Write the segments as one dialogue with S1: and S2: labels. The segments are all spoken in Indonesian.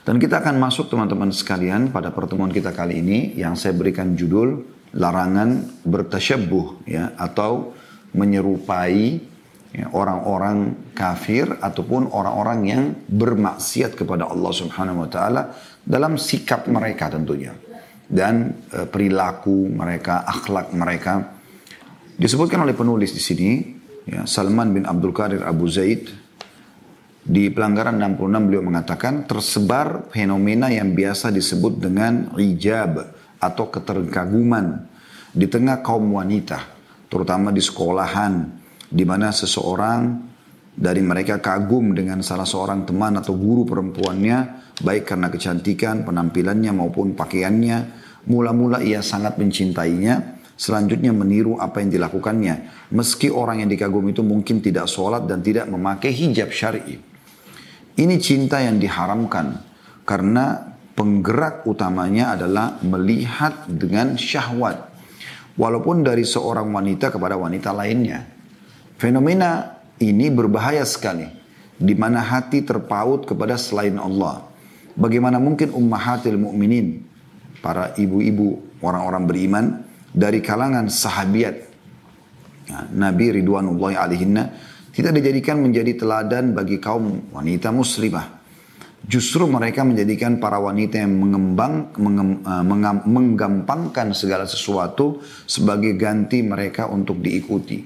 S1: Dan kita akan masuk teman-teman sekalian pada pertemuan kita kali ini yang saya berikan judul larangan bertasyabuh ya atau menyerupai ya, orang-orang kafir ataupun orang-orang yang bermaksiat kepada Allah Subhanahu wa taala dalam sikap mereka tentunya dan e, perilaku mereka, akhlak mereka. Disebutkan oleh penulis di sini ya, Salman bin Abdul Qadir Abu Zaid di pelanggaran 66 beliau mengatakan tersebar fenomena yang biasa disebut dengan ijab atau keterkaguman di tengah kaum wanita, terutama di sekolahan, di mana seseorang dari mereka kagum dengan salah seorang teman atau guru perempuannya, baik karena kecantikan, penampilannya maupun pakaiannya. Mula-mula ia sangat mencintainya, selanjutnya meniru apa yang dilakukannya. Meski orang yang dikagumi itu mungkin tidak sholat dan tidak memakai hijab syari. Ini cinta yang diharamkan karena penggerak utamanya adalah melihat dengan syahwat. Walaupun dari seorang wanita kepada wanita lainnya. Fenomena ini berbahaya sekali. Di mana hati terpaut kepada selain Allah. Bagaimana mungkin ummahatil mu'minin. Para ibu-ibu orang-orang beriman. Dari kalangan sahabiat. Ya, Nabi Ridwanullah alaihinna. Tidak dijadikan menjadi teladan bagi kaum wanita muslimah. Justru mereka menjadikan para wanita yang mengembang, mengem, uh, mengam, menggampangkan segala sesuatu sebagai ganti mereka untuk diikuti.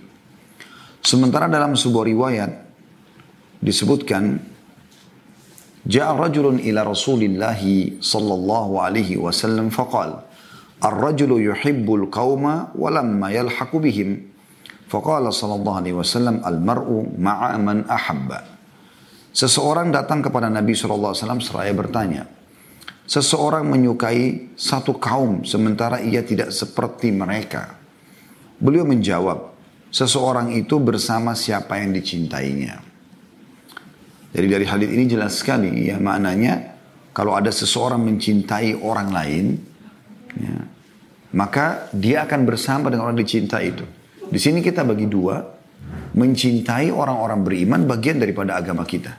S1: Sementara dalam sebuah riwayat disebutkan rajulun ila Rasulillah sallallahu alaihi wasallam faqal Ar-rajulu yuhibbul qawma walamma yalhaqu bihim Faqala sallallahu alaihi wasallam al-mar'u ma'a man ahabba Seseorang datang kepada Nabi sallallahu alaihi wasallam seraya bertanya Seseorang menyukai satu kaum sementara ia tidak seperti mereka Beliau menjawab seseorang itu bersama siapa yang dicintainya. Jadi dari hadis ini jelas sekali ya maknanya kalau ada seseorang mencintai orang lain, ya, maka dia akan bersama dengan orang dicintai itu. Di sini kita bagi dua, mencintai orang-orang beriman bagian daripada agama kita.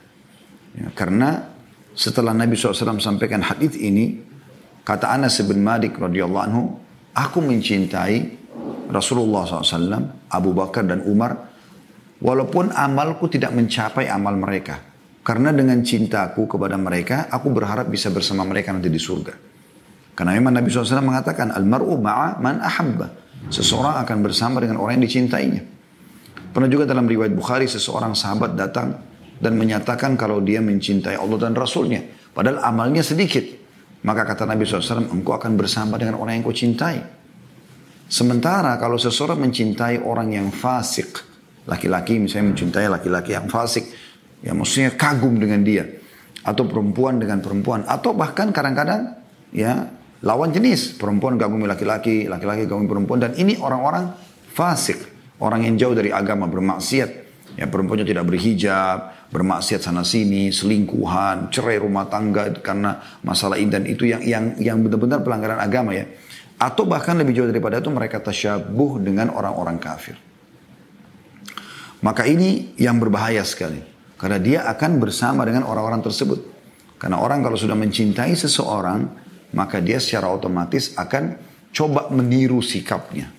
S1: Ya, karena setelah Nabi SAW sampaikan hadis ini, kata Anas bin Malik radhiyallahu anhu, aku mencintai Rasulullah SAW, Abu Bakar dan Umar, walaupun amalku tidak mencapai amal mereka. Karena dengan cintaku kepada mereka, aku berharap bisa bersama mereka nanti di surga. Karena memang Nabi SAW mengatakan, Al-mar'u ma'a man ahabba. Seseorang akan bersama dengan orang yang dicintainya. Pernah juga dalam riwayat Bukhari, seseorang sahabat datang dan menyatakan kalau dia mencintai Allah dan Rasulnya. Padahal amalnya sedikit. Maka kata Nabi SAW, engkau akan bersama dengan orang yang kau cintai. Sementara kalau seseorang mencintai orang yang fasik, laki-laki misalnya mencintai laki-laki yang fasik, ya maksudnya kagum dengan dia, atau perempuan dengan perempuan, atau bahkan kadang-kadang ya lawan jenis, perempuan kagumi laki-laki, laki-laki kagumi perempuan, dan ini orang-orang fasik, orang yang jauh dari agama bermaksiat, ya perempuannya tidak berhijab, bermaksiat sana sini, selingkuhan, cerai rumah tangga karena masalah ini dan itu yang yang yang benar-benar pelanggaran agama ya. Atau bahkan lebih jauh daripada itu mereka tasyabuh dengan orang-orang kafir. Maka ini yang berbahaya sekali. Karena dia akan bersama dengan orang-orang tersebut. Karena orang kalau sudah mencintai seseorang, maka dia secara otomatis akan coba meniru sikapnya.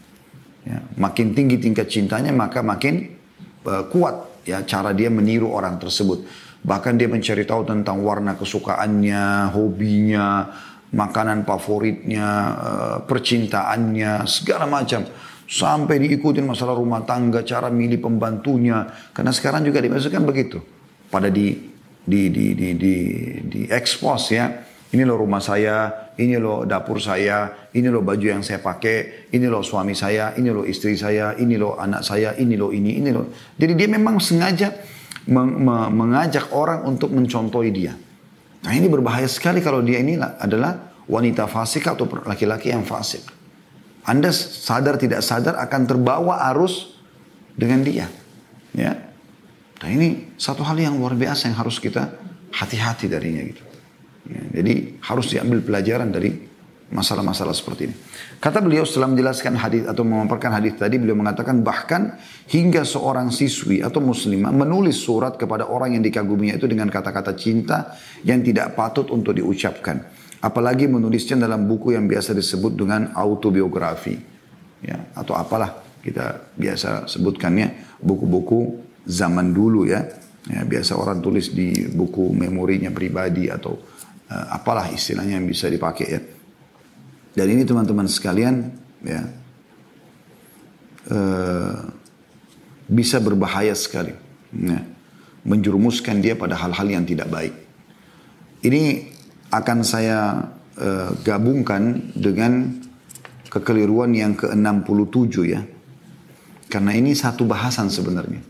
S1: Ya, makin tinggi tingkat cintanya, maka makin uh, kuat ya cara dia meniru orang tersebut. Bahkan dia mencari tahu tentang warna kesukaannya, hobinya, makanan favoritnya, eh, percintaannya, segala macam. Sampai diikutin masalah rumah tangga, cara milih pembantunya. Karena sekarang juga dimasukkan begitu. Pada di di di di di, di expose ya. Ini loh rumah saya, ini loh dapur saya, ini loh baju yang saya pakai, ini loh suami saya, ini loh istri saya, ini loh anak saya, ini loh ini, ini loh. Jadi dia memang sengaja meng mengajak orang untuk mencontohi dia. Nah ini berbahaya sekali kalau dia ini adalah wanita fasik atau laki-laki yang fasik. Anda sadar tidak sadar akan terbawa arus dengan dia. Ya. Nah ini satu hal yang luar biasa yang harus kita hati-hati darinya gitu. Ya, jadi harus diambil pelajaran dari masalah-masalah seperti ini. Kata beliau setelah menjelaskan hadis atau memaparkan hadis tadi, beliau mengatakan bahkan hingga seorang siswi atau muslimah menulis surat kepada orang yang dikaguminya itu dengan kata-kata cinta yang tidak patut untuk diucapkan. Apalagi menulisnya dalam buku yang biasa disebut dengan autobiografi. Ya, atau apalah kita biasa sebutkannya buku-buku zaman dulu ya. ya. Biasa orang tulis di buku memorinya pribadi atau apalah istilahnya yang bisa dipakai ya. Dan ini teman-teman sekalian ya uh, bisa berbahaya sekali. Ya, menjerumuskan dia pada hal-hal yang tidak baik. Ini akan saya uh, gabungkan dengan kekeliruan yang ke-67 ya. Karena ini satu bahasan sebenarnya.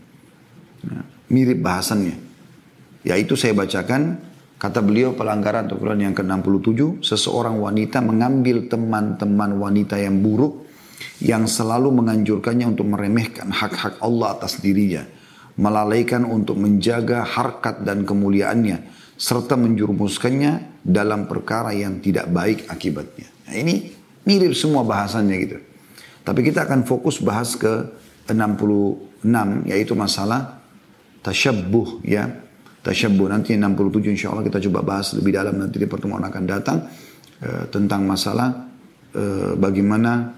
S1: Ya, mirip bahasannya. Yaitu saya bacakan Kata beliau pelanggaran atau yang ke-67, seseorang wanita mengambil teman-teman wanita yang buruk yang selalu menganjurkannya untuk meremehkan hak-hak Allah atas dirinya, melalaikan untuk menjaga harkat dan kemuliaannya, serta menjurumuskannya dalam perkara yang tidak baik akibatnya. Nah, ini mirip semua bahasannya gitu. Tapi kita akan fokus bahas ke 66 yaitu masalah tasyabbuh ya tasyabbuh. Nanti 67 insya Allah kita coba bahas lebih dalam nanti di pertemuan akan datang uh, tentang masalah uh, bagaimana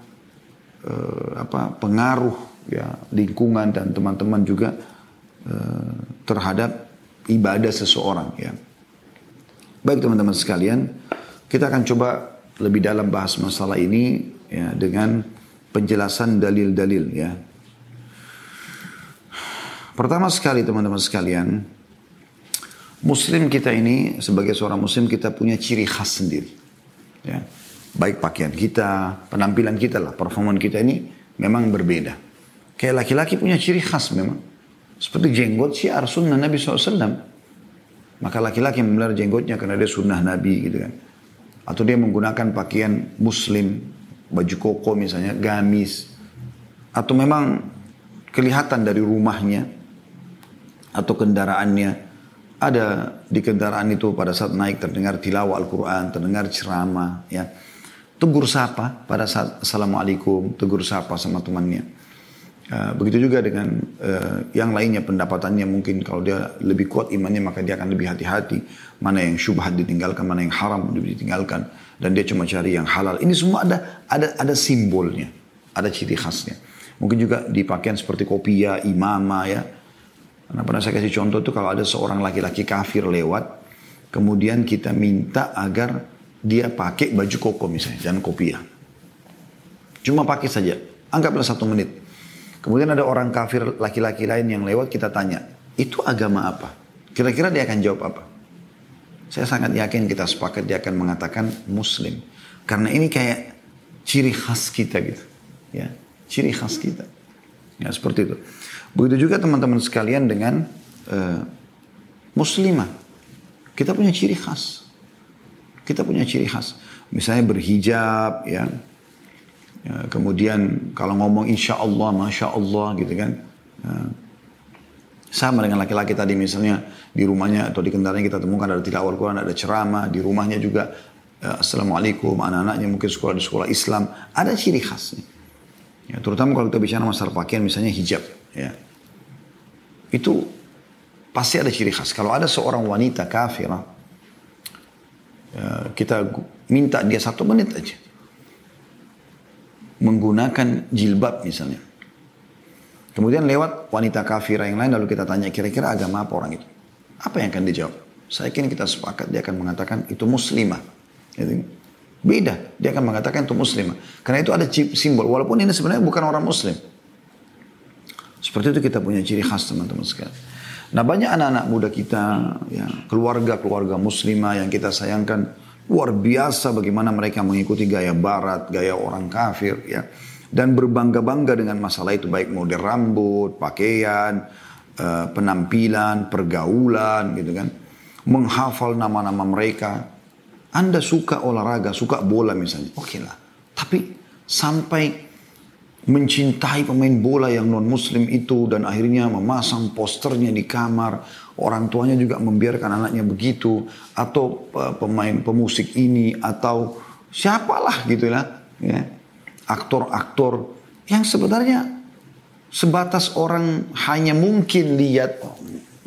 S1: uh, apa pengaruh ya lingkungan dan teman-teman juga uh, terhadap ibadah seseorang ya. Baik teman-teman sekalian, kita akan coba lebih dalam bahas masalah ini ya dengan penjelasan dalil-dalil ya. Pertama sekali teman-teman sekalian, Muslim kita ini sebagai seorang muslim kita punya ciri khas sendiri. Ya. Baik pakaian kita, penampilan kita lah, performan kita ini memang berbeda. Kayak laki-laki punya ciri khas memang. Seperti jenggot syiar sunnah Nabi SAW. Maka laki-laki memelihara jenggotnya karena dia sunnah Nabi gitu kan. Atau dia menggunakan pakaian muslim, baju koko misalnya, gamis. Atau memang kelihatan dari rumahnya atau kendaraannya ada di kendaraan itu pada saat naik terdengar tilawah Al-Quran, terdengar ceramah, ya. Tegur sapa pada saat Assalamualaikum, tegur sapa sama temannya. Uh, begitu juga dengan uh, yang lainnya pendapatannya mungkin kalau dia lebih kuat imannya maka dia akan lebih hati-hati. Mana yang syubhat ditinggalkan mana yang haram ditinggalkan. Dan dia cuma cari yang halal. Ini semua ada ada ada simbolnya ada ciri khasnya. Mungkin juga di pakaian seperti kopiah imamah ya karena pernah saya kasih contoh itu kalau ada seorang laki-laki kafir lewat, kemudian kita minta agar dia pakai baju koko misalnya, jangan kopiah. Cuma pakai saja, anggaplah satu menit. Kemudian ada orang kafir laki-laki lain yang lewat, kita tanya, itu agama apa? Kira-kira dia akan jawab apa? Saya sangat yakin kita sepakat dia akan mengatakan muslim. Karena ini kayak ciri khas kita gitu. Ya, ciri khas kita. Ya, seperti itu. Begitu juga teman-teman sekalian dengan uh, muslimah. Kita punya ciri khas. Kita punya ciri khas. Misalnya berhijab, ya. ya kemudian kalau ngomong insya Allah, masya Allah, gitu kan. Uh, sama dengan laki-laki tadi misalnya di rumahnya atau di kendaraannya kita temukan ada tilawah Al-Quran, ada ceramah, di rumahnya juga uh, Assalamualaikum, anak-anaknya mungkin sekolah di sekolah Islam, ada ciri khasnya. Ya, terutama kalau kita bicara masalah pakaian misalnya hijab. Ya. Itu pasti ada ciri khas. Kalau ada seorang wanita kafirah, ya, kita minta dia satu menit aja. Menggunakan jilbab misalnya. Kemudian lewat wanita kafirah yang lain lalu kita tanya kira-kira agama apa orang itu. Apa yang akan dijawab? Saya yakin kita sepakat dia akan mengatakan itu muslimah. Gitu. Beda. Dia akan mengatakan itu muslimah. Karena itu ada simbol. Walaupun ini sebenarnya bukan orang muslim. Seperti itu kita punya ciri khas teman-teman sekalian. Nah banyak anak-anak muda kita, ya, keluarga-keluarga muslimah yang kita sayangkan. Luar biasa bagaimana mereka mengikuti gaya barat, gaya orang kafir. ya Dan berbangga-bangga dengan masalah itu. Baik model rambut, pakaian, eh, penampilan, pergaulan gitu kan. Menghafal nama-nama mereka anda suka olahraga, suka bola misalnya, oke okay lah. Tapi sampai mencintai pemain bola yang non muslim itu dan akhirnya memasang posternya di kamar, orang tuanya juga membiarkan anaknya begitu atau pemain pemusik ini atau siapalah gitu lah. Ya. Aktor-aktor yang sebenarnya sebatas orang hanya mungkin lihat,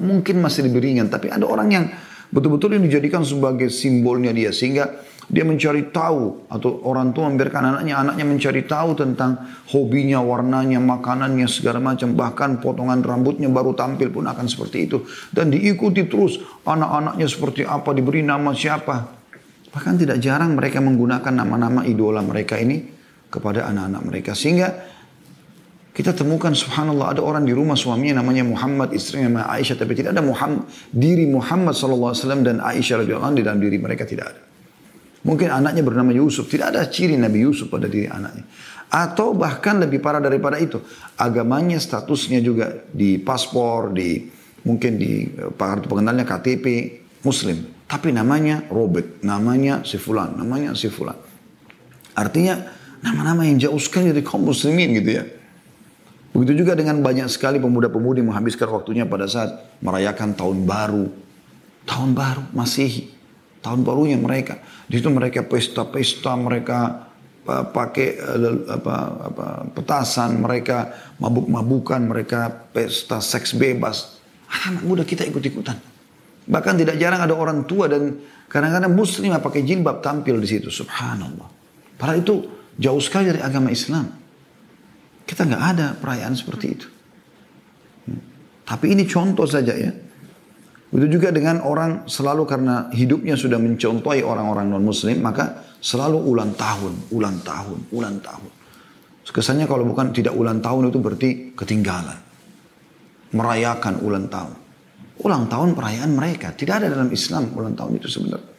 S1: mungkin masih lebih ringan. Tapi ada orang yang betul-betul ini dijadikan sebagai simbolnya dia. Sehingga dia mencari tahu atau orang tua membiarkan anaknya, anaknya mencari tahu tentang hobinya, warnanya, makanannya, segala macam. Bahkan potongan rambutnya baru tampil pun akan seperti itu. Dan diikuti terus anak-anaknya seperti apa, diberi nama siapa. Bahkan tidak jarang mereka menggunakan nama-nama idola mereka ini kepada anak-anak mereka. Sehingga kita temukan subhanallah ada orang di rumah suaminya namanya Muhammad, istrinya namanya Aisyah. Tapi tidak ada Muhammad, diri Muhammad SAW dan Aisyah radhiyallahu di dalam diri mereka tidak ada. Mungkin anaknya bernama Yusuf. Tidak ada ciri Nabi Yusuf pada diri anaknya. Atau bahkan lebih parah daripada itu. Agamanya, statusnya juga di paspor, di mungkin di eh, kartu pengenalnya KTP Muslim. Tapi namanya Robert, namanya si Fulan, namanya si Fulan. Artinya nama-nama yang jauh sekali dari kaum muslimin gitu ya. Begitu juga dengan banyak sekali pemuda-pemudi menghabiskan waktunya pada saat merayakan tahun baru. Tahun baru, masih tahun barunya mereka. Di situ mereka pesta-pesta, mereka uh, pakai uh, apa, apa, petasan, mereka mabuk-mabukan, mereka pesta seks bebas. Anak muda kita ikut-ikutan. Bahkan tidak jarang ada orang tua dan kadang-kadang muslim pakai jilbab tampil di situ. Subhanallah. Padahal itu jauh sekali dari agama Islam. Kita nggak ada perayaan seperti itu. Hmm. Tapi ini contoh saja ya. Begitu juga dengan orang selalu karena hidupnya sudah mencontohi orang-orang non-muslim, maka selalu ulang tahun, ulang tahun, ulang tahun. Kesannya kalau bukan tidak ulang tahun itu berarti ketinggalan. Merayakan ulang tahun. Ulang tahun perayaan mereka. Tidak ada dalam Islam ulang tahun itu sebenarnya.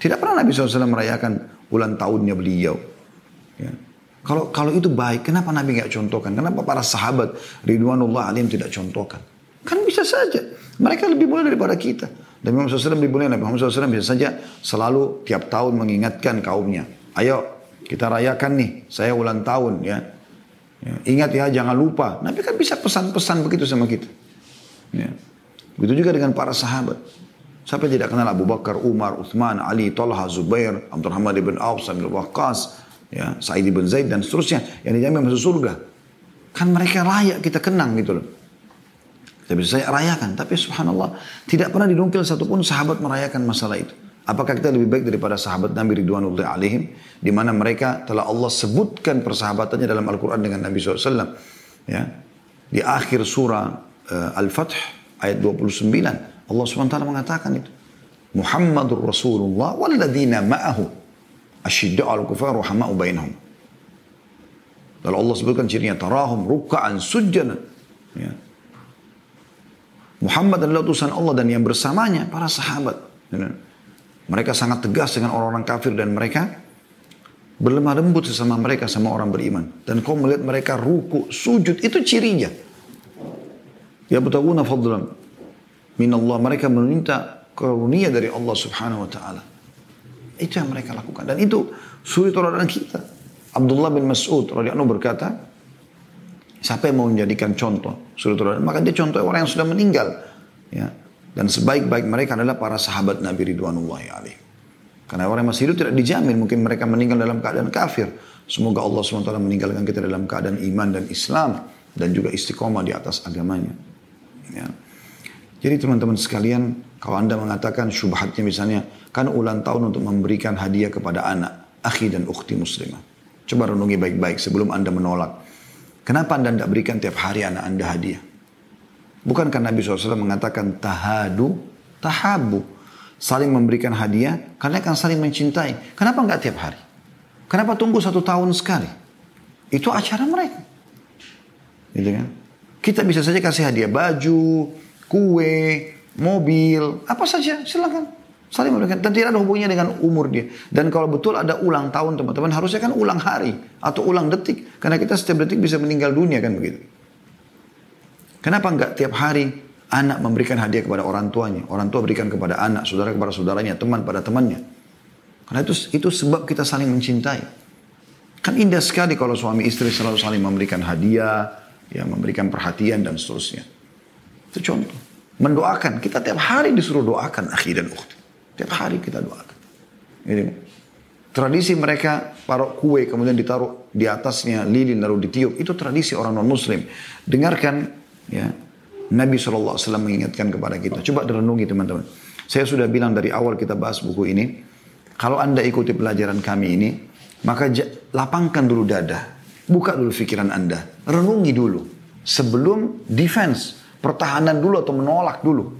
S1: Tidak pernah Nabi SAW merayakan ulang tahunnya beliau. Ya. Kalau kalau itu baik, kenapa Nabi nggak contohkan? Kenapa para sahabat Ridwanullah alim tidak contohkan? Kan bisa saja. Mereka lebih mulia daripada kita. Dan Muhammad SAW lebih mulia. Nabi Muhammad SAW bisa saja selalu tiap tahun mengingatkan kaumnya. Ayo kita rayakan nih, saya ulang tahun ya. ya ingat ya jangan lupa. Nabi kan bisa pesan-pesan begitu sama kita. Ya. Begitu juga dengan para sahabat. Siapa tidak kenal Abu Bakar, Umar, Uthman, Ali, Talha, Zubair, Abdurrahman ibn Auf, Sambil Waqqas, ya, Sa'id ibn Zaid dan seterusnya yang dijamin masuk surga. Kan mereka layak kita kenang gitu loh. Kita bisa saya rayakan. Tapi subhanallah, tidak pernah dinukil satupun sahabat merayakan masalah itu. Apakah kita lebih baik daripada sahabat Nabi Ridwanullah alaihim? Di mana mereka telah Allah sebutkan persahabatannya dalam Al-Quran dengan Nabi SAW. Ya. Di akhir surah uh, Al-Fath ayat 29. Allah SWT mengatakan itu. Muhammadur Rasulullah walladina ma'ahu. Asyidda'u al-kufar rahama'u bainahum. Lalu Allah sebutkan cirinya. Tarahum rukka'an sujjana. Ya. Muhammad adalah utusan Allah dan yang bersamanya para sahabat. Mereka sangat tegas dengan orang-orang kafir dan mereka berlemah lembut sesama mereka sama orang beriman. Dan kau melihat mereka ruku, sujud, itu cirinya. Ya betawuna fadlan min Allah. Mereka meminta karunia dari Allah subhanahu wa ta'ala. Itu yang mereka lakukan. Dan itu suri toladan kita. Abdullah bin Mas'ud radhiyallahu berkata, Siapa yang mau menjadikan contoh suri teladan? Maka dia contoh orang yang sudah meninggal. Ya. Dan sebaik-baik mereka adalah para sahabat Nabi Ridwanullah alaih. Karena orang yang masih hidup tidak dijamin. Mungkin mereka meninggal dalam keadaan kafir. Semoga Allah SWT meninggalkan kita dalam keadaan iman dan Islam. Dan juga istiqomah di atas agamanya. Ya. Jadi teman-teman sekalian, kalau anda mengatakan syubhatnya misalnya, kan ulang tahun untuk memberikan hadiah kepada anak, akhi dan ukhti muslimah. Coba renungi baik-baik sebelum anda menolak. Kenapa anda tidak berikan tiap hari anak anda hadiah? Bukankah Nabi SAW mengatakan tahadu, tahabu. Saling memberikan hadiah karena akan saling mencintai. Kenapa enggak tiap hari? Kenapa tunggu satu tahun sekali? Itu acara mereka. Gitu kan? Kita bisa saja kasih hadiah baju, kue, mobil, apa saja, silakan. Saling memberikan. Dan tidak ada hubungannya dengan umur dia. Dan kalau betul ada ulang tahun teman-teman, harusnya kan ulang hari. Atau ulang detik. Karena kita setiap detik bisa meninggal dunia kan begitu. Kenapa enggak tiap hari anak memberikan hadiah kepada orang tuanya. Orang tua berikan kepada anak, saudara kepada saudaranya, teman pada temannya. Karena itu itu sebab kita saling mencintai. Kan indah sekali kalau suami istri selalu saling memberikan hadiah, ya memberikan perhatian dan seterusnya. Itu contoh. Mendoakan. Kita tiap hari disuruh doakan akhir dan ukhti. Tiap hari kita doakan. Ini. Tradisi mereka taruh kue kemudian ditaruh di atasnya lilin lalu ditiup. Itu tradisi orang non muslim. Dengarkan ya Nabi SAW mengingatkan kepada kita. Coba direnungi teman-teman. Saya sudah bilang dari awal kita bahas buku ini. Kalau anda ikuti pelajaran kami ini. Maka lapangkan dulu dada. Buka dulu pikiran anda. Renungi dulu. Sebelum defense. Pertahanan dulu atau menolak dulu.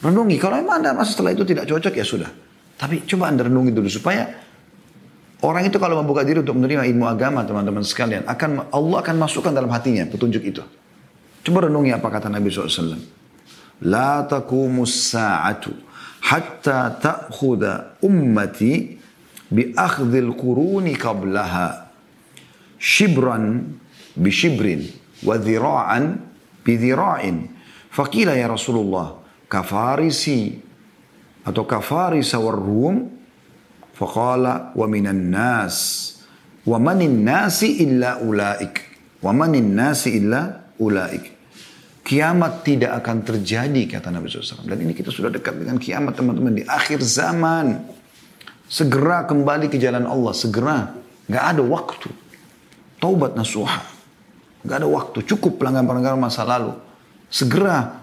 S1: Renungi. Kalau memang anda masa setelah itu tidak cocok ya sudah. Tapi coba anda renungi dulu supaya Orang itu kalau membuka diri untuk menerima ilmu agama teman-teman sekalian, akan Allah akan masukkan dalam hatinya petunjuk itu. Coba renungi apa kata Nabi SAW. La takumus sa'atu hatta ta'khuda ummati bi akhdhil quruni qablaha shibran bi bi dhira'in. Faqila ya Rasulullah kafarisi atau kafarisa war rum Faqala wa minan nas wa manin nasi illa ulaik. Wa manin nasi illa ulaik. Kiamat tidak akan terjadi kata Nabi SAW. Dan ini kita sudah dekat dengan kiamat teman-teman di akhir zaman. Segera kembali ke jalan Allah. Segera. Gak ada waktu. Taubat nasuha. Gak ada waktu. Cukup pelanggan-pelanggan masa lalu. Segera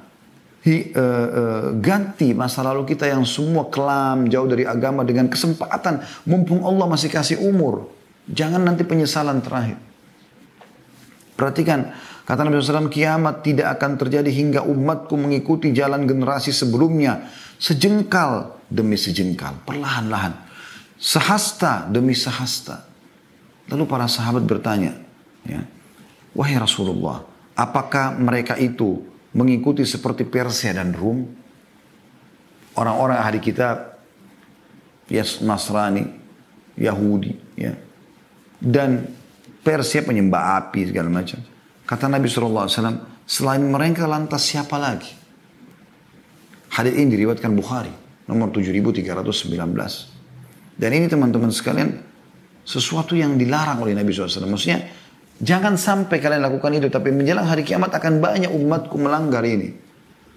S1: hi, uh, uh, ganti masa lalu kita yang semua kelam, jauh dari agama dengan kesempatan. Mumpung Allah masih kasih umur. Jangan nanti penyesalan terakhir. Perhatikan, kata Nabi SAW, kiamat tidak akan terjadi hingga umatku mengikuti jalan generasi sebelumnya. Sejengkal demi sejengkal, perlahan-lahan. Sehasta demi sehasta. Lalu para sahabat bertanya, ya, Wahai Rasulullah, apakah mereka itu mengikuti seperti Persia dan Rum. Orang-orang ahli kitab, ya Nasrani, Yahudi, ya. Dan Persia penyembah api segala macam. Kata Nabi SAW, selain mereka lantas siapa lagi? Hadis ini diriwatkan Bukhari, nomor 7319. Dan ini teman-teman sekalian, sesuatu yang dilarang oleh Nabi SAW. Maksudnya, Jangan sampai kalian lakukan itu, tapi menjelang hari kiamat akan banyak umatku melanggar ini.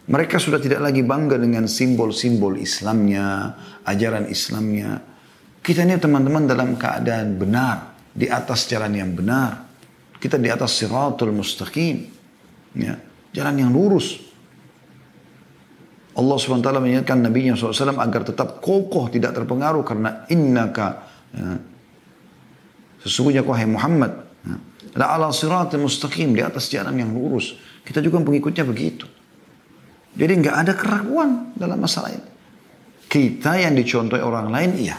S1: Mereka sudah tidak lagi bangga dengan simbol-simbol Islamnya, ajaran Islamnya. Kita ini teman-teman dalam keadaan benar, di atas jalan yang benar. Kita di atas siratul mustaqim. Ya, jalan yang lurus. Allah SWT mengingatkan Nabi SAW agar tetap kokoh tidak terpengaruh karena innaka ya, sesungguhnya kau Muhammad ya, La ala siratul mustaqim di atas jalan yang lurus. Kita juga pengikutnya begitu. Jadi nggak ada keraguan dalam masalah ini. Kita yang dicontohi orang lain iya.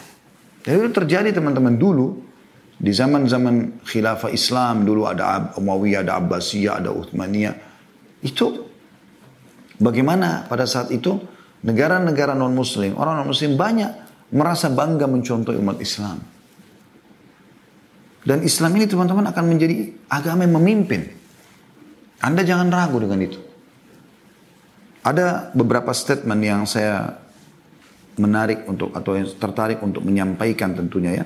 S1: Jadi itu terjadi teman-teman dulu di zaman-zaman khilafah Islam dulu ada Umayyah, ada Abbasiyah, ada Uthmaniyah. Itu bagaimana pada saat itu negara-negara non muslim, orang non muslim banyak merasa bangga mencontohi umat Islam. Dan Islam ini teman-teman akan menjadi agama yang memimpin. Anda jangan ragu dengan itu. Ada beberapa statement yang saya menarik untuk atau yang tertarik untuk menyampaikan tentunya ya.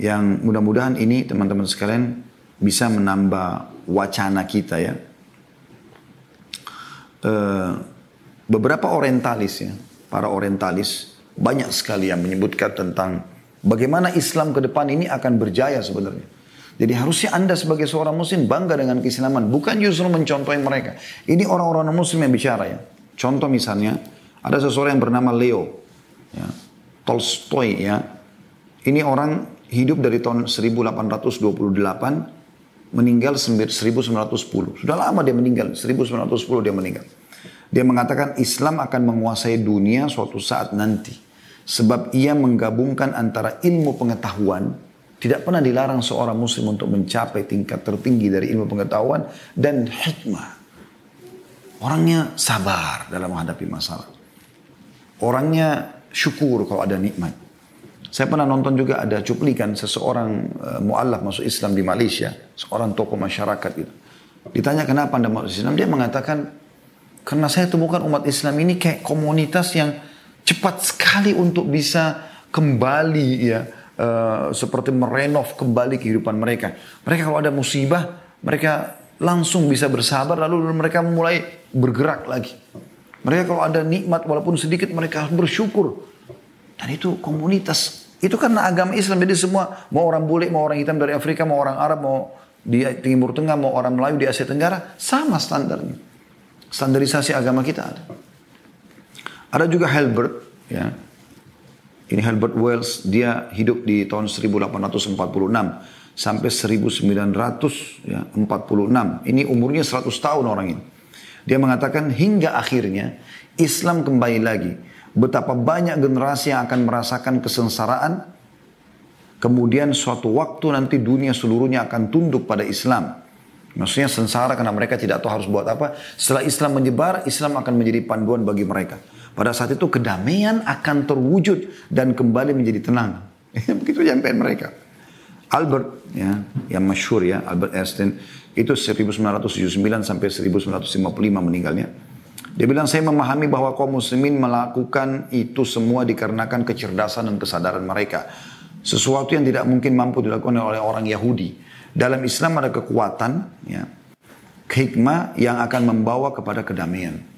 S1: Yang mudah-mudahan ini teman-teman sekalian bisa menambah wacana kita ya. Uh, beberapa orientalis ya, para orientalis banyak sekali yang menyebutkan tentang Bagaimana Islam ke depan ini akan berjaya sebenarnya. Jadi harusnya Anda sebagai seorang muslim bangga dengan keislaman. Bukan justru mencontohi mereka. Ini orang-orang muslim yang bicara ya. Contoh misalnya, ada seseorang yang bernama Leo. Ya, Tolstoy ya. Ini orang hidup dari tahun 1828, meninggal 1910. Sudah lama dia meninggal, 1910 dia meninggal. Dia mengatakan Islam akan menguasai dunia suatu saat nanti. Sebab ia menggabungkan antara ilmu pengetahuan, tidak pernah dilarang seorang muslim untuk mencapai tingkat tertinggi dari ilmu pengetahuan dan hikmah. Orangnya sabar dalam menghadapi masalah. Orangnya syukur kalau ada nikmat. Saya pernah nonton juga ada cuplikan seseorang uh, mu'allaf masuk Islam di Malaysia. Seorang tokoh masyarakat itu. Ditanya kenapa anda masuk Islam? Dia mengatakan, karena saya temukan umat Islam ini kayak komunitas yang cepat sekali untuk bisa kembali ya uh, seperti merenov kembali kehidupan mereka. Mereka kalau ada musibah, mereka langsung bisa bersabar lalu mereka mulai bergerak lagi. Mereka kalau ada nikmat walaupun sedikit mereka bersyukur. Dan itu komunitas Itu karena agama Islam. Jadi semua, mau orang bule, mau orang hitam dari Afrika, mau orang Arab, mau di Timur Tengah, mau orang Melayu di Asia Tenggara, sama standarnya. Standarisasi agama kita ada. Ada juga Hilbert, ya. Ini Hilbert Wells, dia hidup di tahun 1846 sampai 1946. Ya, ini umurnya 100 tahun orang ini. Dia mengatakan hingga akhirnya Islam kembali lagi Betapa banyak generasi yang akan merasakan kesengsaraan. Kemudian suatu waktu nanti dunia seluruhnya akan tunduk pada Islam. Maksudnya sengsara karena mereka tidak tahu harus buat apa. Setelah Islam menyebar, Islam akan menjadi panduan bagi mereka. Pada saat itu kedamaian akan terwujud dan kembali menjadi tenang. Begitu sampai mereka. Albert ya, yang masyhur ya, Albert Einstein itu 1979 sampai 1955 meninggalnya. Dia bilang, saya memahami bahwa kaum muslimin melakukan itu semua dikarenakan kecerdasan dan kesadaran mereka. Sesuatu yang tidak mungkin mampu dilakukan oleh orang Yahudi. Dalam Islam ada kekuatan, ya, hikmah yang akan membawa kepada kedamaian.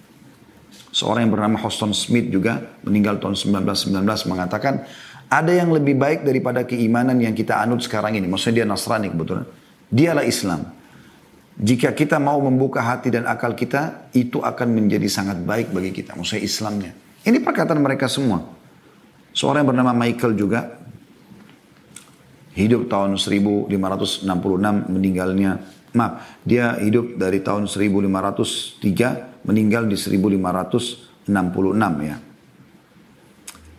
S1: Seorang yang bernama Hoston Smith juga meninggal tahun 1919 mengatakan, ada yang lebih baik daripada keimanan yang kita anut sekarang ini. Maksudnya dia Nasrani kebetulan. Dialah Islam. Jika kita mau membuka hati dan akal kita, itu akan menjadi sangat baik bagi kita. Maksudnya Islamnya. Ini perkataan mereka semua. Seorang yang bernama Michael juga, hidup tahun 1566, meninggalnya, maaf, dia hidup dari tahun 1503, meninggal di 1566 ya.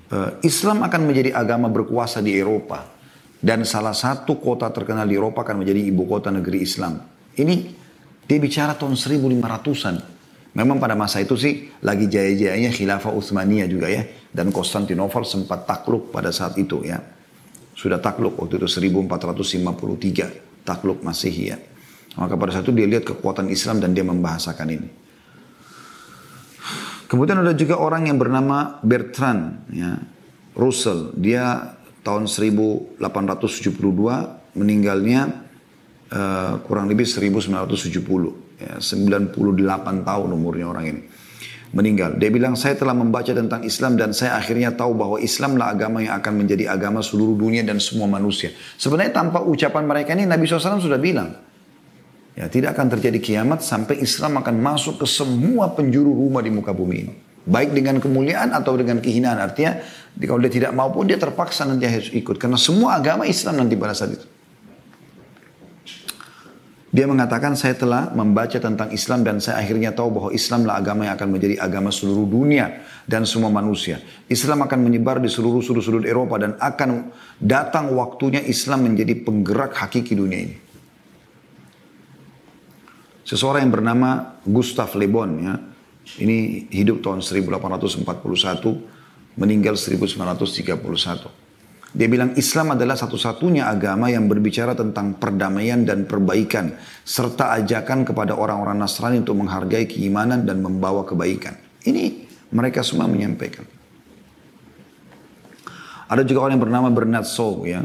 S1: Eh, Islam akan menjadi agama berkuasa di Eropa. Dan salah satu kota terkenal di Eropa akan menjadi ibu kota negeri Islam. Ini dia bicara tahun 1500-an. Memang pada masa itu sih lagi jaya-jayanya khilafah Utsmaniyah juga ya. Dan Konstantinopel sempat takluk pada saat itu ya. Sudah takluk waktu itu 1453 takluk Masehi ya. Maka pada saat itu dia lihat kekuatan Islam dan dia membahasakan ini. Kemudian ada juga orang yang bernama Bertrand ya. Russell. Dia tahun 1872 meninggalnya uh, kurang lebih 1970 ya, 98 tahun umurnya orang ini meninggal dia bilang saya telah membaca tentang Islam dan saya akhirnya tahu bahwa Islamlah agama yang akan menjadi agama seluruh dunia dan semua manusia sebenarnya tanpa ucapan mereka ini Nabi SAW sudah bilang ya tidak akan terjadi kiamat sampai Islam akan masuk ke semua penjuru rumah di muka bumi ini baik dengan kemuliaan atau dengan kehinaan artinya kalau dia tidak mau pun dia terpaksa nanti harus ikut karena semua agama Islam nanti pada saat itu dia mengatakan saya telah membaca tentang Islam dan saya akhirnya tahu bahwa Islamlah agama yang akan menjadi agama seluruh dunia dan semua manusia. Islam akan menyebar di seluruh sudut-sudut Eropa dan akan datang waktunya Islam menjadi penggerak hakiki dunia ini. Seseorang yang bernama Gustav Le Bon ya. Ini hidup tahun 1841, meninggal 1931. Dia bilang Islam adalah satu-satunya agama yang berbicara tentang perdamaian dan perbaikan. Serta ajakan kepada orang-orang Nasrani untuk menghargai keimanan dan membawa kebaikan. Ini mereka semua menyampaikan. Ada juga orang yang bernama Bernard Shaw ya.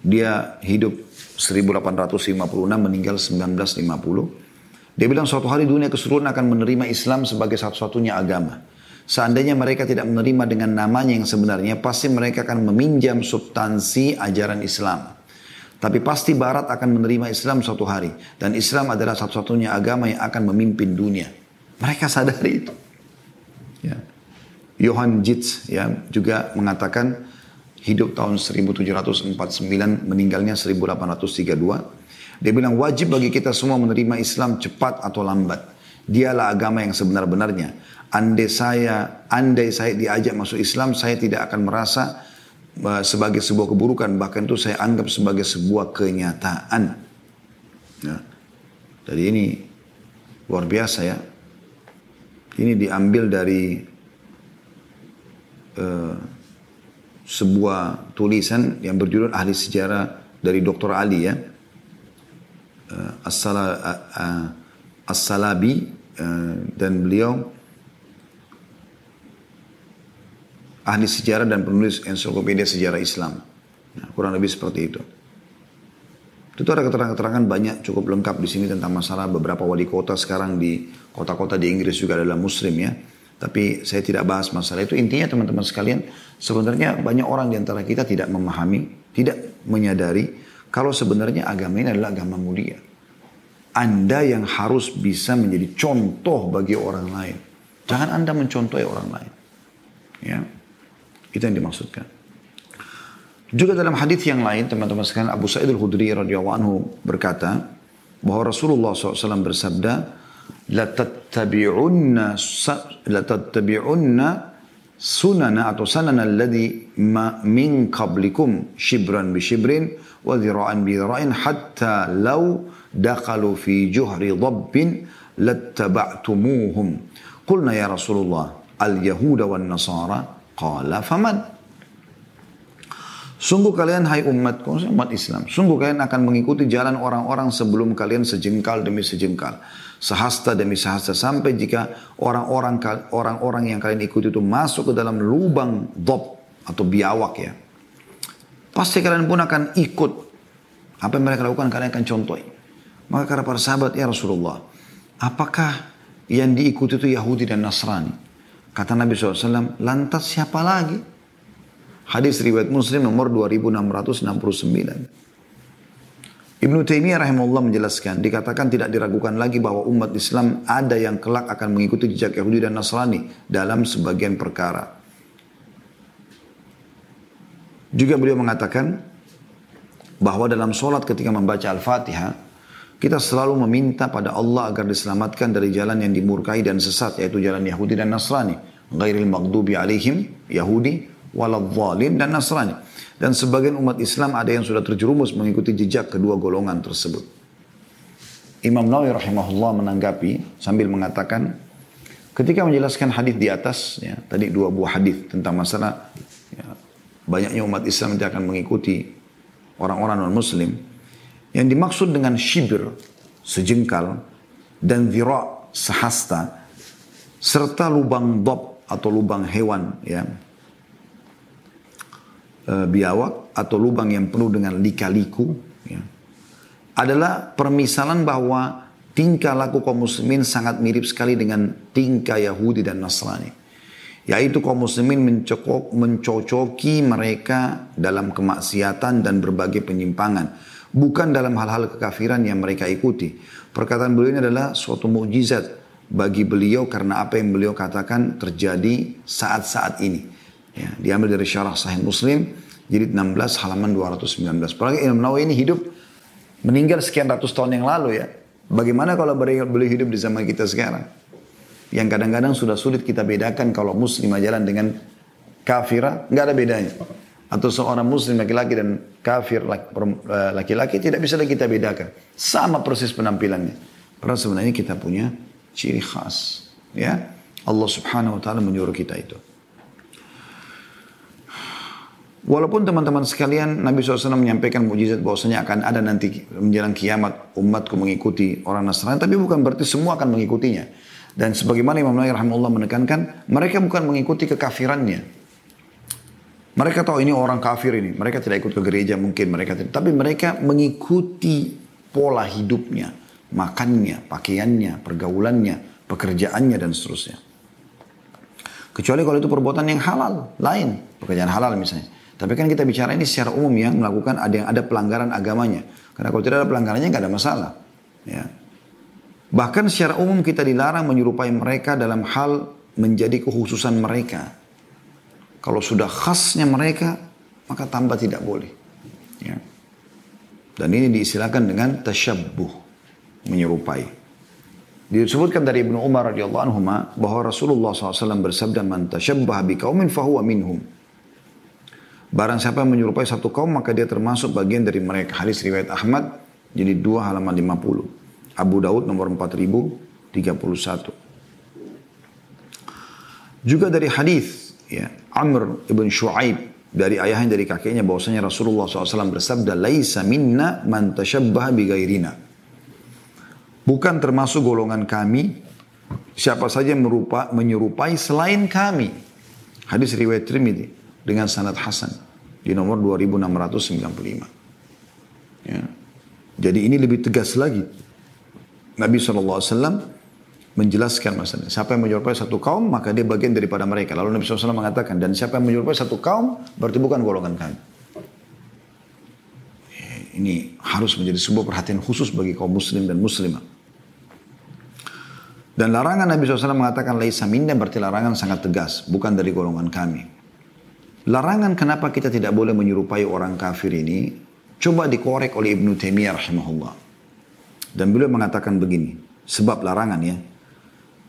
S1: Dia hidup 1856 meninggal 1950. Dia bilang suatu hari dunia keseluruhan akan menerima Islam sebagai satu-satunya agama. Seandainya mereka tidak menerima dengan namanya yang sebenarnya, pasti mereka akan meminjam substansi ajaran Islam. Tapi pasti Barat akan menerima Islam suatu hari. Dan Islam adalah satu-satunya agama yang akan memimpin dunia. Mereka sadari itu. Ya. Johann Jitz ya, juga mengatakan hidup tahun 1749, meninggalnya 1832. Dia bilang wajib bagi kita semua menerima Islam cepat atau lambat. Dialah agama yang sebenar-benarnya andai saya andai saya diajak masuk Islam saya tidak akan merasa uh, sebagai sebuah keburukan bahkan itu saya anggap sebagai sebuah kenyataan ya. jadi ini luar biasa ya ini diambil dari uh, sebuah tulisan yang berjudul ahli sejarah dari Dr. Ali ya uh, As-Salabi uh, dan beliau ahli sejarah dan penulis ensiklopedia sejarah Islam. Nah, kurang lebih seperti itu. Itu ada keterangan-keterangan banyak cukup lengkap di sini tentang masalah beberapa wali kota sekarang di kota-kota di Inggris juga adalah muslim ya. Tapi saya tidak bahas masalah itu. Intinya teman-teman sekalian, sebenarnya banyak orang di antara kita tidak memahami, tidak menyadari kalau sebenarnya agama ini adalah agama mulia. Anda yang harus bisa menjadi contoh bagi orang lain. Jangan Anda mencontohi orang lain. Ya. Itu yang dimaksudkan. Juga dalam hadis yang lain teman-teman sekalian Abu Sa'id al-Khudri radhiyallahu anhu berkata bahwa Rasulullah SAW bersabda la tattabi'unna la tattabi'unna sunana atau sanana alladhi ma min qablikum shibran bi shibrin wa dhira'an bi dhira'in hatta law dakhalu fi juhri dhabbin lattaba'tumuhum. Qulna ya rasulullah al yahuda wan nasara? Qala faman? Sungguh kalian hai umatku, umat Islam, sungguh kalian akan mengikuti jalan orang-orang sebelum kalian sejengkal demi sejengkal sehasta demi sehasta sampai jika orang-orang orang-orang yang kalian ikuti itu masuk ke dalam lubang dob atau biawak ya. Pasti kalian pun akan ikut apa yang mereka lakukan kalian akan contohi. Maka kata para sahabat ya Rasulullah, apakah yang diikuti itu Yahudi dan Nasrani? Kata Nabi SAW, lantas siapa lagi? Hadis riwayat Muslim nomor 2669. Ibnu Taimiyah rahimahullah menjelaskan, dikatakan tidak diragukan lagi bahwa umat Islam ada yang kelak akan mengikuti jejak Yahudi dan Nasrani dalam sebagian perkara. Juga beliau mengatakan bahwa dalam sholat ketika membaca Al-Fatihah, kita selalu meminta pada Allah agar diselamatkan dari jalan yang dimurkai dan sesat, yaitu jalan Yahudi dan Nasrani. Ghairil maghdubi alaihim, Yahudi, waladzalim dan Nasrani. Dan sebagian umat Islam ada yang sudah terjerumus mengikuti jejak kedua golongan tersebut. Imam Nawawi rahimahullah menanggapi sambil mengatakan ketika menjelaskan hadis di atas ya, tadi dua buah hadis tentang masalah banyaknya umat Islam yang akan mengikuti orang-orang non muslim yang dimaksud dengan shibir sejengkal dan zira sehasta serta lubang dob atau lubang hewan ya e, biawak atau lubang yang penuh dengan lika-liku ya, adalah permisalan bahwa tingkah laku kaum muslimin sangat mirip sekali dengan tingkah Yahudi dan Nasrani. Yaitu kaum muslimin mencokok, mencocoki mereka dalam kemaksiatan dan berbagai penyimpangan. Bukan dalam hal-hal kekafiran yang mereka ikuti. Perkataan beliau ini adalah suatu mukjizat bagi beliau karena apa yang beliau katakan terjadi saat-saat ini. Ya, diambil dari syarah Sahih Muslim jilid 16 halaman 219. Apalagi Imam Nawawi ini hidup meninggal sekian ratus tahun yang lalu ya. Bagaimana kalau beliau hidup di zaman kita sekarang? Yang kadang-kadang sudah sulit kita bedakan kalau muslim jalan dengan kafirah, nggak ada bedanya. Atau seorang muslim laki-laki dan kafir eh, laki-laki tidak bisa kita bedakan. Sama proses penampilannya. Karena sebenarnya kita punya ciri khas. Ya, Allah subhanahu wa ta'ala menyuruh kita itu. Walaupun teman-teman sekalian Nabi SAW menyampaikan mujizat bahwasanya akan ada nanti menjelang kiamat umatku mengikuti orang Nasrani, tapi bukan berarti semua akan mengikutinya. Dan sebagaimana Imam Nawawi rahimahullah menekankan, mereka bukan mengikuti kekafirannya. Mereka tahu ini orang kafir ini, mereka tidak ikut ke gereja mungkin mereka tidak, tapi mereka mengikuti pola hidupnya, makannya, pakaiannya, pergaulannya, pekerjaannya dan seterusnya. Kecuali kalau itu perbuatan yang halal, lain, pekerjaan halal misalnya. Tapi kan kita bicara ini secara umum yang melakukan ada yang ada pelanggaran agamanya. Karena kalau tidak ada pelanggarannya nggak ada masalah. Ya. Bahkan secara umum kita dilarang menyerupai mereka dalam hal menjadi kekhususan mereka. Kalau sudah khasnya mereka, maka tambah tidak boleh. Ya. Dan ini diistilahkan dengan tasyabbuh, menyerupai. Disebutkan dari Ibnu Umar radhiyallahu anhu bahwa Rasulullah SAW bersabda man tasyabbah biqaumin fahuwa minhum. Barang siapa yang menyerupai satu kaum maka dia termasuk bagian dari mereka. Hadis riwayat Ahmad jadi 2 halaman 50. Abu Daud nomor 4031. Juga dari hadis ya Amr ibn Shu'aib dari ayahnya dari kakeknya bahwasanya Rasulullah SAW bersabda laisa minna man tashabbaha bigairina. Bukan termasuk golongan kami siapa saja merupa, menyerupai selain kami. Hadis riwayat Trimidi dengan sanad hasan di nomor 2695. Ya. Jadi ini lebih tegas lagi. Nabi SAW menjelaskan masalah. Siapa yang menyerupai satu kaum, maka dia bagian daripada mereka. Lalu Nabi SAW mengatakan, dan siapa yang menyerupai satu kaum, berarti bukan golongan kami. Ini harus menjadi sebuah perhatian khusus bagi kaum muslim dan muslimah. Dan larangan Nabi SAW mengatakan laisa minna berarti larangan sangat tegas, bukan dari golongan kami. Larangan kenapa kita tidak boleh menyerupai orang kafir ini, coba dikorek oleh Ibnu Taimiyah rahimahullah. Dan beliau mengatakan begini, sebab larangan ya,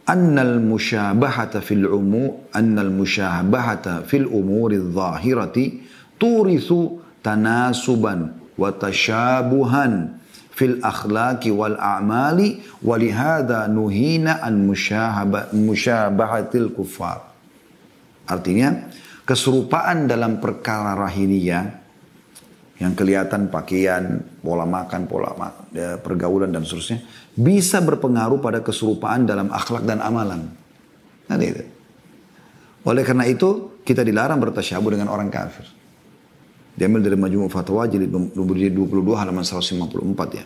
S1: annal musyabahata fil umu annal musyabahata fil umuri dhahirati turithu tanasuban wa tashabuhan fil akhlaqi wal a'mali walihada nuhina an musyabahatil kuffar. Artinya keserupaan dalam perkara rahiliyah yang kelihatan pakaian, pola makan, pola ya, pergaulan dan seterusnya bisa berpengaruh pada keserupaan dalam akhlak dan amalan. Nah, itu. Oleh karena itu kita dilarang bertasyabuh dengan orang kafir. Diambil dari Majmu' Fatwa jilid 22 halaman 154 ya.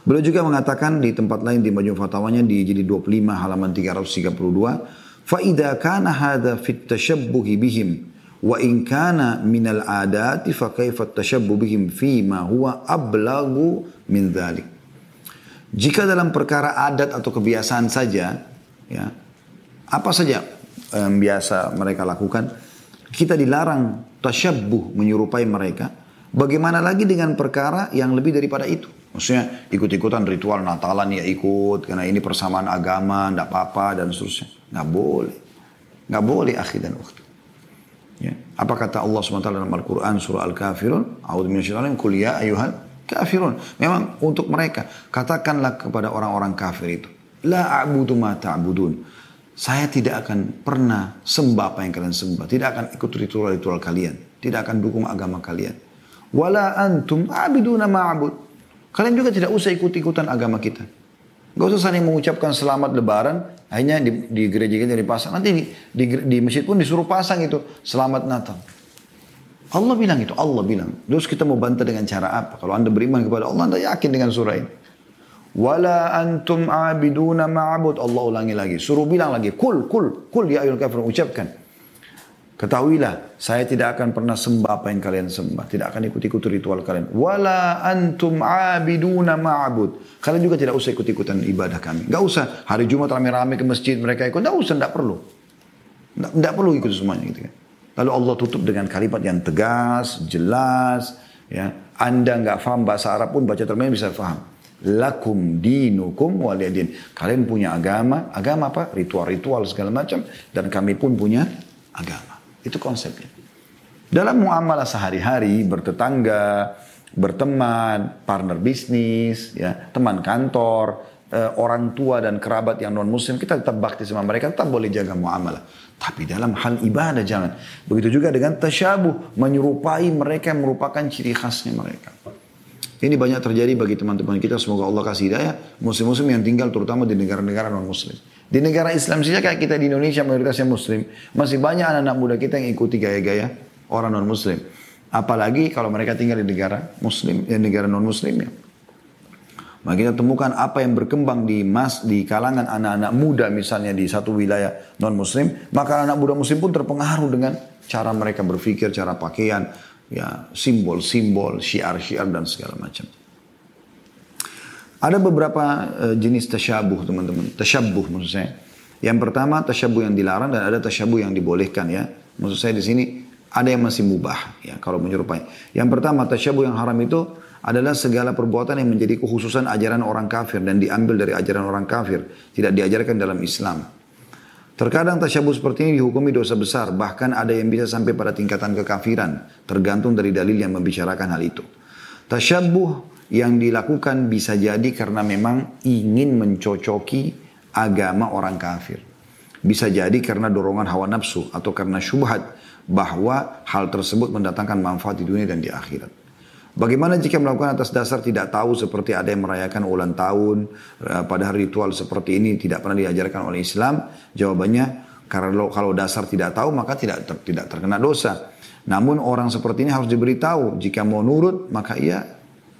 S1: Beliau juga mengatakan di tempat lain di Majmu' Fatwanya di jilid 25 halaman 332, "Fa idza kana hadza fit tashabbuhi bihim Wa in kana minal adati fa kaifa tashabbu bihim fi ma huwa ablagu min dhalik. Jika dalam perkara adat atau kebiasaan saja, ya, apa saja yang biasa mereka lakukan, kita dilarang tasyabbuh menyerupai mereka. Bagaimana lagi dengan perkara yang lebih daripada itu? Maksudnya ikut-ikutan ritual Natalan ya ikut, karena ini persamaan agama, tidak apa-apa dan seterusnya. Nggak boleh. Nggak boleh akhi dan ukhti. Apa kata Allah SWT dalam Al-Quran surah Al-Kafirun? A'udhu minasyaitanir Kul ya ayuhal kafirun. Memang untuk mereka. Katakanlah kepada orang-orang kafir itu. La a'budu ma ta'budun. Saya tidak akan pernah sembah apa yang kalian sembah. Tidak akan ikut ritual-ritual kalian. Tidak akan dukung agama kalian. Wala antum abiduna ma'abud. Kalian juga tidak usah ikut-ikutan agama kita. Gak usah saling mengucapkan selamat lebaran, hanya di, di gereja kita dipasang. Nanti di, di, di masjid pun disuruh pasang itu, selamat Natal. Allah bilang itu, Allah bilang. Terus kita mau bantah dengan cara apa? Kalau anda beriman kepada Allah, anda yakin dengan surah ini. Wala antum abiduna ma'abud. Allah ulangi lagi. Suruh bilang lagi, kul, kul, kul ya ayul kafir. Ucapkan. Ketahuilah, saya tidak akan pernah sembah apa yang kalian sembah. Tidak akan ikut-ikut ritual kalian. Wala antum abiduna ma'abud. Kalian juga tidak usah ikut-ikutan ibadah kami. Gak usah hari Jumat rame-rame ke masjid mereka ikut. Gak usah, gak perlu. Gak, perlu ikut semuanya gitu kan. Lalu Allah tutup dengan kalimat yang tegas, jelas. Ya, Anda nggak paham bahasa Arab pun baca terjemahan bisa paham. Lakum dinukum waliyadin. Kalian punya agama, agama apa? Ritual-ritual segala macam. Dan kami pun punya agama. Itu konsepnya. Dalam muamalah sehari-hari, bertetangga, berteman, partner bisnis, ya, teman kantor, eh, orang tua dan kerabat yang non muslim, kita tetap bakti sama mereka, tetap boleh jaga muamalah. Tapi dalam hal ibadah jangan. Begitu juga dengan tasyabuh, menyerupai mereka yang merupakan ciri khasnya mereka. Ini banyak terjadi bagi teman-teman kita. Semoga Allah kasih hidayah. Muslim-muslim yang tinggal terutama di negara-negara non-muslim. Di negara Islam saja kayak kita di Indonesia mayoritasnya muslim. Masih banyak anak-anak muda kita yang ikuti gaya-gaya orang non-muslim. Apalagi kalau mereka tinggal di negara muslim, ya negara non-muslim ya. Maka kita temukan apa yang berkembang di mas di kalangan anak-anak muda misalnya di satu wilayah non muslim, maka anak muda muslim pun terpengaruh dengan cara mereka berpikir, cara pakaian, ya simbol-simbol, syiar-syiar dan segala macam. Ada beberapa uh, jenis tasyabuh teman-teman. Tasyabuh maksud saya. Yang pertama tasyabuh yang dilarang dan ada tasyabuh yang dibolehkan ya. Maksud saya di sini ada yang masih mubah ya kalau menyerupai. Yang pertama tasyabuh yang haram itu adalah segala perbuatan yang menjadi kekhususan ajaran orang kafir dan diambil dari ajaran orang kafir, tidak diajarkan dalam Islam. Terkadang tasyabuh seperti ini dihukumi dosa besar, bahkan ada yang bisa sampai pada tingkatan kekafiran, tergantung dari dalil yang membicarakan hal itu. Tasyabuh yang dilakukan bisa jadi karena memang ingin mencocoki agama orang kafir. Bisa jadi karena dorongan hawa nafsu atau karena syubhat bahwa hal tersebut mendatangkan manfaat di dunia dan di akhirat. Bagaimana jika melakukan atas dasar tidak tahu seperti ada yang merayakan ulang tahun, eh, pada hari ritual seperti ini tidak pernah diajarkan oleh Islam? Jawabannya, karena kalau dasar tidak tahu maka tidak ter, tidak terkena dosa. Namun orang seperti ini harus diberitahu, jika mau nurut maka ia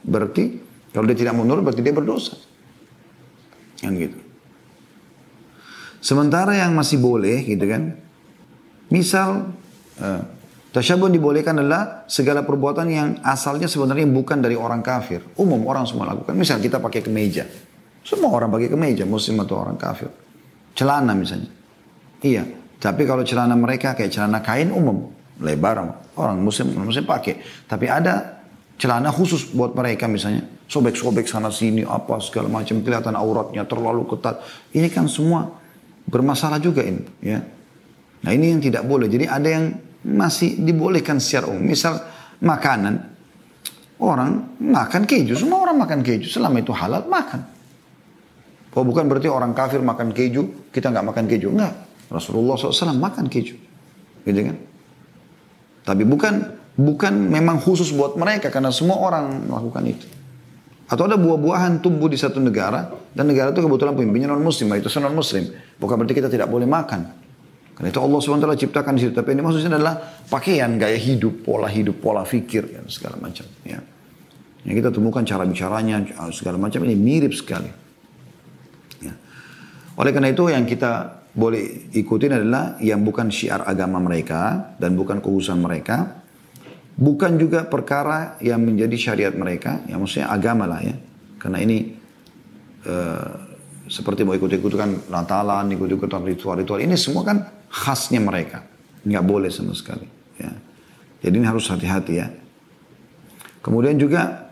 S1: berarti kalau dia tidak mau nurut berarti dia berdosa. Kan gitu. Sementara yang masih boleh gitu kan. Misal uh, tasyabun dibolehkan adalah segala perbuatan yang asalnya sebenarnya bukan dari orang kafir. Umum orang semua lakukan. Misal kita pakai kemeja. Semua orang pakai kemeja, muslim atau orang kafir. Celana misalnya. Iya, tapi kalau celana mereka kayak celana kain umum, lebar orang muslim muslim pakai. Tapi ada celana khusus buat mereka misalnya sobek-sobek sana sini apa segala macam kelihatan auratnya terlalu ketat. Ini kan semua bermasalah juga ini ya. Nah ini yang tidak boleh. Jadi ada yang masih dibolehkan secara umum. Misal makanan orang makan keju, semua orang makan keju selama itu halal makan. Oh bukan berarti orang kafir makan keju, kita nggak makan keju. Enggak. Rasulullah SAW makan keju. Gitu kan? Tapi bukan bukan memang khusus buat mereka karena semua orang melakukan itu. Atau ada buah-buahan tumbuh di satu negara dan negara itu kebetulan pemimpinnya non muslim, itu non muslim. Bukan berarti kita tidak boleh makan. Karena itu Allah SWT ciptakan di situ. Tapi ini maksudnya adalah pakaian, gaya hidup, pola hidup, pola fikir, dan segala macam. Ya. Yang kita temukan cara bicaranya, segala macam ini mirip sekali. Ya. Oleh karena itu yang kita boleh ikutin adalah yang bukan syiar agama mereka dan bukan keurusan mereka. Bukan juga perkara yang menjadi syariat mereka, yang maksudnya agama lah ya. Karena ini uh, seperti mau ikut-ikutan Natalan, ikut-ikutan ritual-ritual. Ini semua kan khasnya mereka. Nggak boleh sama sekali. Ya. Jadi ini harus hati-hati ya. Kemudian juga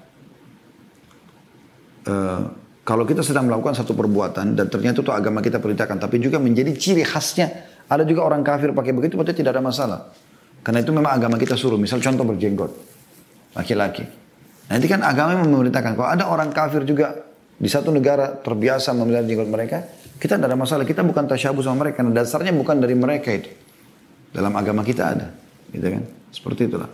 S1: uh, kalau kita sedang melakukan satu perbuatan dan ternyata itu agama kita perintahkan, tapi juga menjadi ciri khasnya. Ada juga orang kafir pakai begitu, berarti tidak ada masalah. Karena itu memang agama kita suruh. Misal contoh berjenggot. Laki-laki. Nanti kan agama memerintahkan. Kalau ada orang kafir juga di satu negara terbiasa memelihara jenggot mereka, kita tidak ada masalah. Kita bukan tasyabuh sama mereka. Karena dasarnya bukan dari mereka itu. Dalam agama kita ada. Gitu kan? Seperti itulah.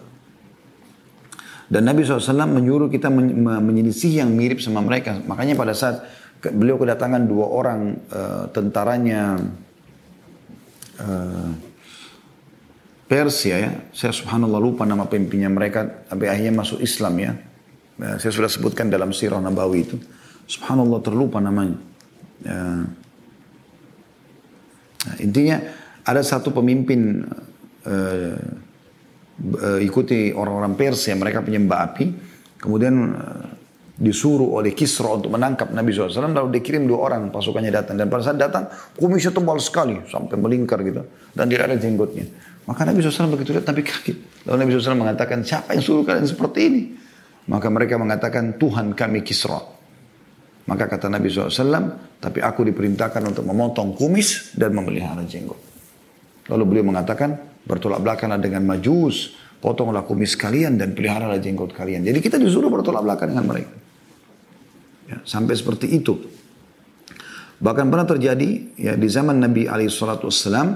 S1: Dan Nabi SAW menyuruh kita menyelisih yang mirip sama mereka. Makanya pada saat beliau kedatangan dua orang uh, tentaranya uh, Persia ya, saya subhanallah lupa nama pemimpinnya mereka, tapi akhirnya masuk Islam ya. ya saya sudah sebutkan dalam sirah Nabawi itu. Subhanallah terlupa namanya. Ya. Nah, intinya ada satu pemimpin uh, uh, ikuti orang-orang Persia, mereka penyembah api. Kemudian uh, disuruh oleh Kisra untuk menangkap Nabi SAW. Lalu dikirim dua orang pasukannya datang. Dan pada saat datang, kumisnya tebal sekali. Sampai melingkar gitu. Dan tidak ada jenggotnya. Maka Nabi SAW begitu lihat Nabi kaget. Lalu Nabi SAW mengatakan, siapa yang suruh kalian seperti ini? Maka mereka mengatakan, Tuhan kami Kisra. Maka kata Nabi SAW, tapi aku diperintahkan untuk memotong kumis dan memelihara jenggot. Lalu beliau mengatakan, bertolak belakang dengan majus, potonglah kumis kalian dan peliharalah jenggot kalian. Jadi kita disuruh bertolak belakang dengan mereka. Ya, sampai seperti itu. Bahkan pernah terjadi ya di zaman Nabi Alaihissalam,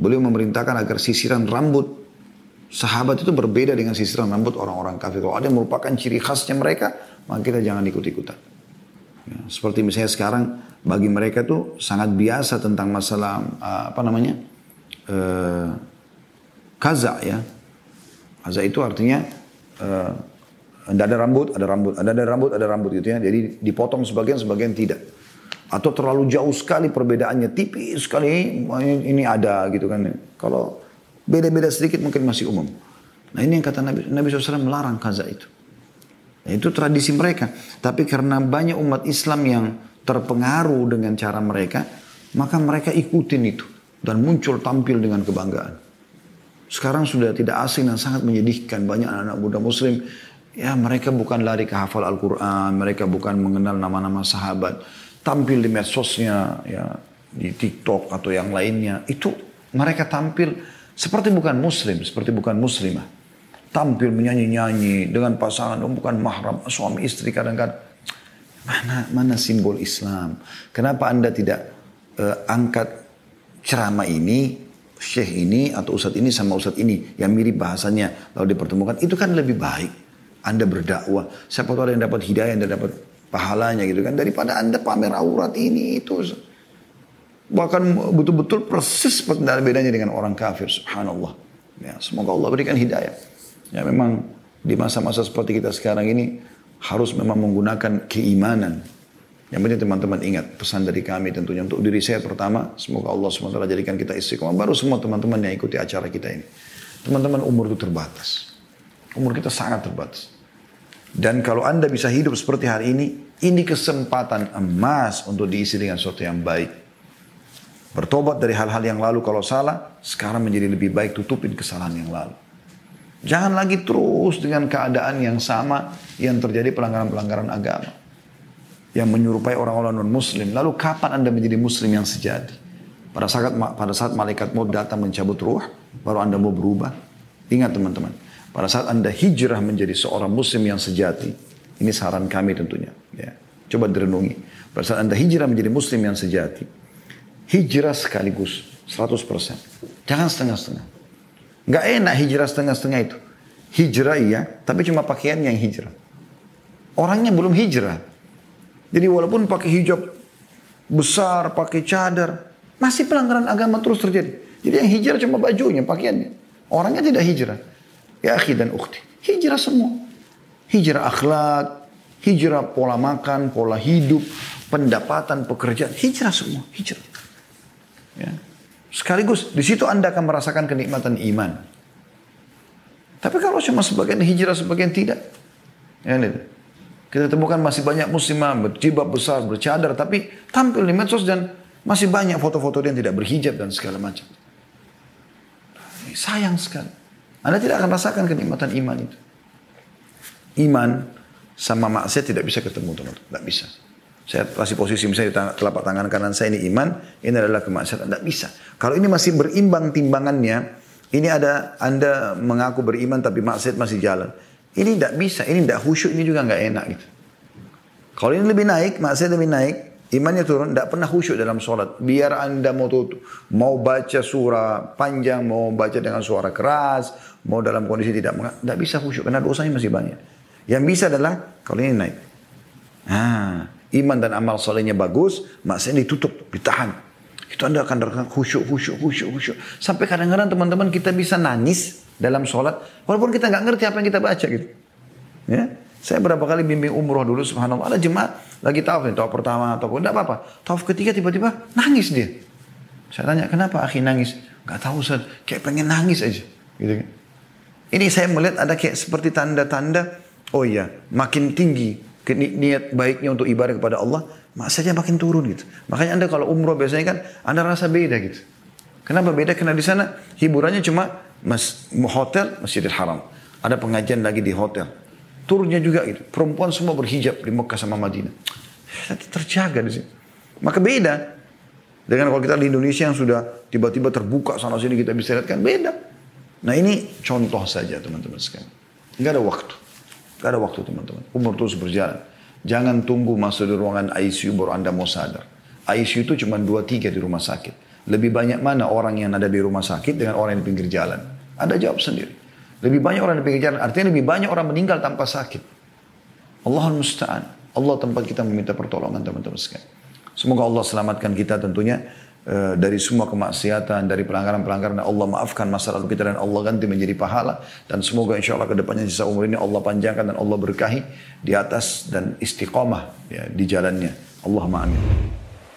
S1: beliau memerintahkan agar sisiran rambut sahabat itu berbeda dengan sisiran rambut orang-orang kafir. Kalau ada yang merupakan ciri khasnya mereka, maka kita jangan ikut-ikutan. Ya, seperti misalnya sekarang bagi mereka itu sangat biasa tentang masalah apa namanya uh, kaza ya. Kaza itu artinya uh, ada rambut, ada rambut, ada, ada rambut, ada rambut gitu ya. Jadi dipotong sebagian, sebagian tidak. Atau terlalu jauh sekali perbedaannya, tipis sekali ini ada gitu kan. Kalau beda-beda sedikit mungkin masih umum. Nah ini yang kata Nabi, Nabi SAW melarang kaza itu. Itu tradisi mereka. Tapi karena banyak umat Islam yang terpengaruh dengan cara mereka, maka mereka ikutin itu. Dan muncul tampil dengan kebanggaan. Sekarang sudah tidak asing dan sangat menyedihkan. Banyak anak-anak muda muslim, ya mereka bukan lari ke hafal Al-Quran, mereka bukan mengenal nama-nama sahabat. Tampil di medsosnya, ya di TikTok atau yang lainnya. Itu mereka tampil seperti bukan muslim, seperti bukan muslimah. Tampil menyanyi-nyanyi dengan pasangan, oh, bukan mahram, suami istri kadang-kadang. Mana mana simbol Islam? Kenapa anda tidak uh, angkat ceramah ini syekh ini atau ustadz ini sama ustadz ini yang mirip bahasanya? Lalu dipertemukan itu kan lebih baik. Anda berdakwah. Siapa tahu ada yang dapat hidayah dan dapat pahalanya gitu kan? Daripada anda pamer aurat ini itu. Bahkan betul-betul persis bedanya dengan orang kafir subhanallah. Ya semoga Allah berikan hidayah ya memang di masa-masa seperti kita sekarang ini harus memang menggunakan keimanan Yang penting teman-teman ingat pesan dari kami tentunya untuk diri saya pertama. Semoga Allah SWT jadikan kita istiqomah. Baru semua teman-teman yang ikuti acara kita ini. Teman-teman umur itu terbatas. Umur kita sangat terbatas. Dan kalau anda bisa hidup seperti hari ini, ini kesempatan emas untuk diisi dengan sesuatu yang baik. Bertobat dari hal-hal yang lalu kalau salah, sekarang menjadi lebih baik tutupin kesalahan yang lalu. Jangan lagi terus dengan keadaan yang sama yang terjadi pelanggaran-pelanggaran agama yang menyerupai orang-orang non-muslim. Lalu kapan Anda menjadi muslim yang sejati? Pada saat pada saat malaikat mau datang mencabut ruh, baru Anda mau berubah. Ingat teman-teman, pada saat Anda hijrah menjadi seorang muslim yang sejati, ini saran kami tentunya. Ya. Coba direnungi. Pada saat Anda hijrah menjadi muslim yang sejati, hijrah sekaligus 100%. Jangan setengah-setengah. Gak enak hijrah setengah-setengah itu. Hijrah iya, tapi cuma pakaiannya yang hijrah. Orangnya belum hijrah. Jadi walaupun pakai hijab besar, pakai cadar, masih pelanggaran agama terus terjadi. Jadi yang hijrah cuma bajunya, pakaiannya. Orangnya tidak hijrah. Ya akhi dan ukhti, hijrah semua. Hijrah akhlak, hijrah pola makan, pola hidup, pendapatan, pekerjaan, hijrah semua, hijrah. Ya. Sekaligus di situ Anda akan merasakan kenikmatan iman. Tapi kalau cuma sebagian hijrah, sebagian tidak, ya. Kita temukan masih banyak muslimah berjibab besar, bercadar, tapi tampil di medsos dan masih banyak foto-foto yang tidak berhijab dan segala macam. Sayang sekali. Anda tidak akan rasakan kenikmatan iman itu. Iman sama maksiat tidak bisa ketemu teman-teman. Tidak bisa. Saya kasih posisi misalnya di telapak tangan kanan saya ini iman, ini adalah kemaksiatan. Tidak bisa. Kalau ini masih berimbang timbangannya, ini ada Anda mengaku beriman tapi maksiat masih jalan. Ini tidak bisa, ini tidak khusyuk, ini juga nggak enak gitu. Kalau ini lebih naik, maksudnya lebih naik, imannya turun, tidak pernah khusyuk dalam sholat. Biar anda mau tutup, mau baca surah panjang, mau baca dengan suara keras, mau dalam kondisi tidak tidak bisa khusyuk karena dosanya masih banyak. Yang bisa adalah kalau ini naik. Nah, iman dan amal solehnya bagus, maksudnya ditutup, ditahan. Itu anda akan datang khusyuk, khusyuk, khusyuk, khusyuk. Sampai kadang-kadang teman-teman kita bisa nangis dalam sholat, walaupun kita nggak ngerti apa yang kita baca gitu. Ya, saya berapa kali bimbing umroh dulu, subhanallah, ada jemaat lagi tawaf, tawaf pertama atau tidak apa-apa. Tawaf ketiga tiba-tiba nangis dia. Saya tanya, kenapa akhi nangis? Gak tahu Ustaz, kayak pengen nangis aja. Gitu kan. Ini saya melihat ada kayak seperti tanda-tanda, oh iya, makin tinggi niat baiknya untuk ibadah kepada Allah, saja makin turun gitu. Makanya anda kalau umroh biasanya kan, anda rasa beda gitu. Kenapa beda? Karena di sana hiburannya cuma mas, hotel Masjidil Haram. Ada pengajian lagi di hotel. Turunnya juga gitu. Perempuan semua berhijab di Mekah sama Madinah. Terjaga di sini. Maka beda. Dengan kalau kita di Indonesia yang sudah tiba-tiba terbuka sana sini kita bisa lihat kan beda. Nah ini contoh saja teman-teman sekalian. Enggak ada waktu. Enggak ada waktu teman-teman. Umur terus berjalan. Jangan tunggu masuk di ruangan ICU baru Anda mau sadar. ICU itu cuma 2-3 di rumah sakit. Lebih banyak mana orang yang ada di rumah sakit dengan orang yang di pinggir jalan. Anda jawab sendiri. Lebih banyak orang di pinggir jalan. Artinya lebih banyak orang meninggal tanpa sakit. Allah musta'an. Allah tempat kita meminta pertolongan teman-teman sekalian. Semoga Allah selamatkan kita tentunya dari semua kemaksiatan, dari pelanggaran-pelanggaran. Allah maafkan masa lalu kita dan Allah ganti menjadi pahala. Dan semoga insya Allah ke depannya sisa umur ini Allah panjangkan dan Allah berkahi di atas dan istiqomah ya, di jalannya. Allahumma amin.